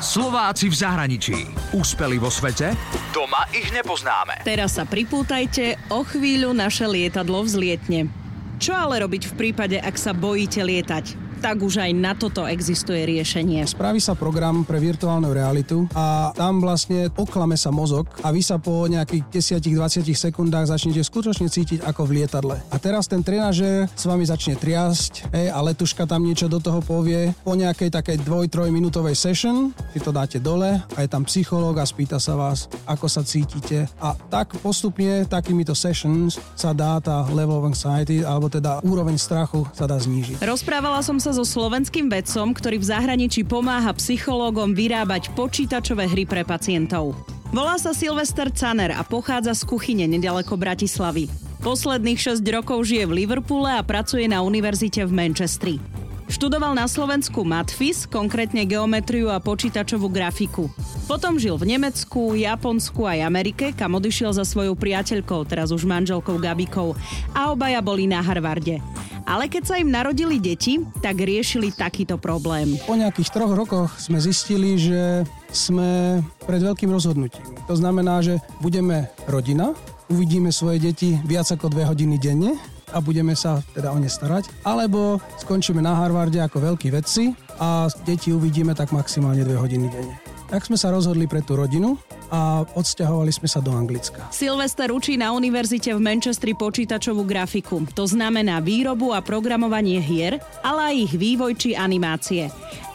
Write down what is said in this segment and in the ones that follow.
Slováci v zahraničí. Úspeli vo svete? Doma ich nepoznáme. Teraz sa pripútajte, o chvíľu naše lietadlo vzlietne. Čo ale robiť v prípade, ak sa bojíte lietať? Tak už aj na toto existuje riešenie. Spraví sa program pre virtuálnu realitu a tam vlastne oklame sa mozog a vy sa po nejakých 10-20 sekundách začnete skutočne cítiť ako v lietadle. A teraz ten trenažer s vami začne triasť hej, a letuška tam niečo do toho povie. Po nejakej takej 2-3 minútovej session si to dáte dole a je tam psychológ a spýta sa vás, ako sa cítite. A tak postupne takýmito sessions sa dá tá level of anxiety, alebo teda úroveň strachu sa dá znížiť. Rozprávala som sa sa so slovenským vedcom, ktorý v zahraničí pomáha psychológom vyrábať počítačové hry pre pacientov. Volá sa Silvester Caner a pochádza z kuchyne nedaleko Bratislavy. Posledných 6 rokov žije v Liverpoole a pracuje na univerzite v Manchestri. Študoval na Slovensku matfis, konkrétne geometriu a počítačovú grafiku. Potom žil v Nemecku, Japonsku aj Amerike, kam odišiel za svojou priateľkou, teraz už manželkou Gabikou a obaja boli na Harvarde. Ale keď sa im narodili deti, tak riešili takýto problém. Po nejakých troch rokoch sme zistili, že sme pred veľkým rozhodnutím. To znamená, že budeme rodina, uvidíme svoje deti viac ako dve hodiny denne a budeme sa teda o ne starať. Alebo skončíme na Harvarde ako veľkí vedci a deti uvidíme tak maximálne dve hodiny denne. Tak sme sa rozhodli pre tú rodinu a odsťahovali sme sa do Anglicka. Silvester učí na univerzite v Manchestri počítačovú grafiku. To znamená výrobu a programovanie hier, ale aj ich vývoj či animácie.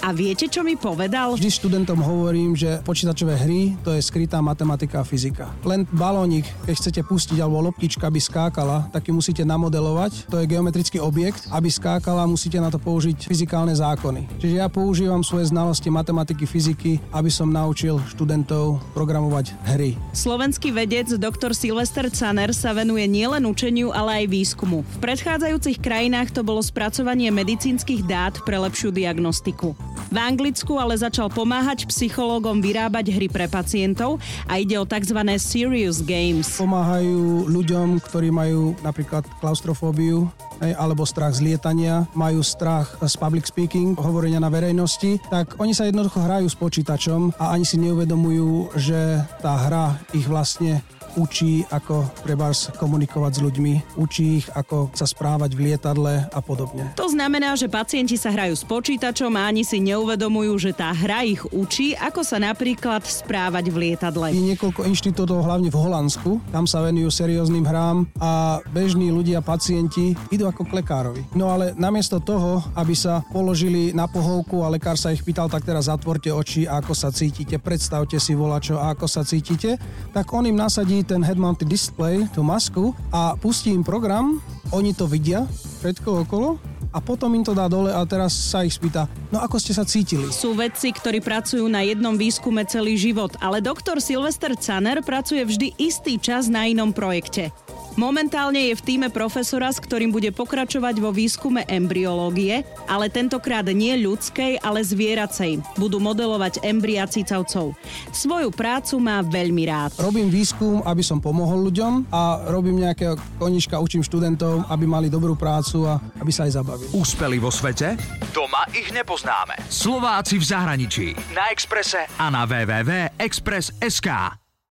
A viete, čo mi povedal? Vždy študentom hovorím, že počítačové hry to je skrytá matematika a fyzika. Len balónik, keď chcete pustiť alebo loptička, aby skákala, tak ju musíte namodelovať. To je geometrický objekt. Aby skákala, musíte na to použiť fyzikálne zákony. Čiže ja používam svoje znalosti matematiky, fyziky, aby som naučil študentov programovať hry. Slovenský vedec dr. Silvester Caner sa venuje nielen učeniu, ale aj výskumu. V predchádzajúcich krajinách to bolo spracovanie medicínskych dát pre lepšiu diagnostiku. V Anglicku ale začal pomáhať psychológom vyrábať hry pre pacientov a ide o tzv. serious games. Pomáhajú ľuďom, ktorí majú napríklad klaustrofóbiu, alebo strach z lietania, majú strach z public speaking, hovorenia na verejnosti, tak oni sa jednoducho hrajú s počítačom a ani si neuvedomujú, že tá hra ich vlastne učí, ako trebárs komunikovať s ľuďmi, učí ich, ako sa správať v lietadle a podobne. To znamená, že pacienti sa hrajú s počítačom a ani si neuvedomujú, že tá hra ich učí, ako sa napríklad správať v lietadle. Je niekoľko inštitútov, hlavne v Holandsku, tam sa venujú serióznym hrám a bežní ľudia, pacienti idú ako k lekárovi. No ale namiesto toho, aby sa položili na pohovku a lekár sa ich pýtal, tak teraz zatvorte oči, ako sa cítite, predstavte si volačo, ako sa cítite, tak on im nasadí ten head-mounted display, tú masku a pustí im program, oni to vidia, všetko okolo a potom im to dá dole a teraz sa ich spýta, no ako ste sa cítili? Sú vedci, ktorí pracujú na jednom výskume celý život, ale doktor Sylvester Caner pracuje vždy istý čas na inom projekte. Momentálne je v týme profesora, s ktorým bude pokračovať vo výskume embryológie, ale tentokrát nie ľudskej, ale zvieracej. Budú modelovať embria cicavcov. Svoju prácu má veľmi rád. Robím výskum, aby som pomohol ľuďom a robím nejaké konička, učím študentov, aby mali dobrú prácu a aby sa aj zabavili. Úspeli vo svete? Doma ich nepoznáme. Slováci v zahraničí. Na Exprese a na www.express.sk.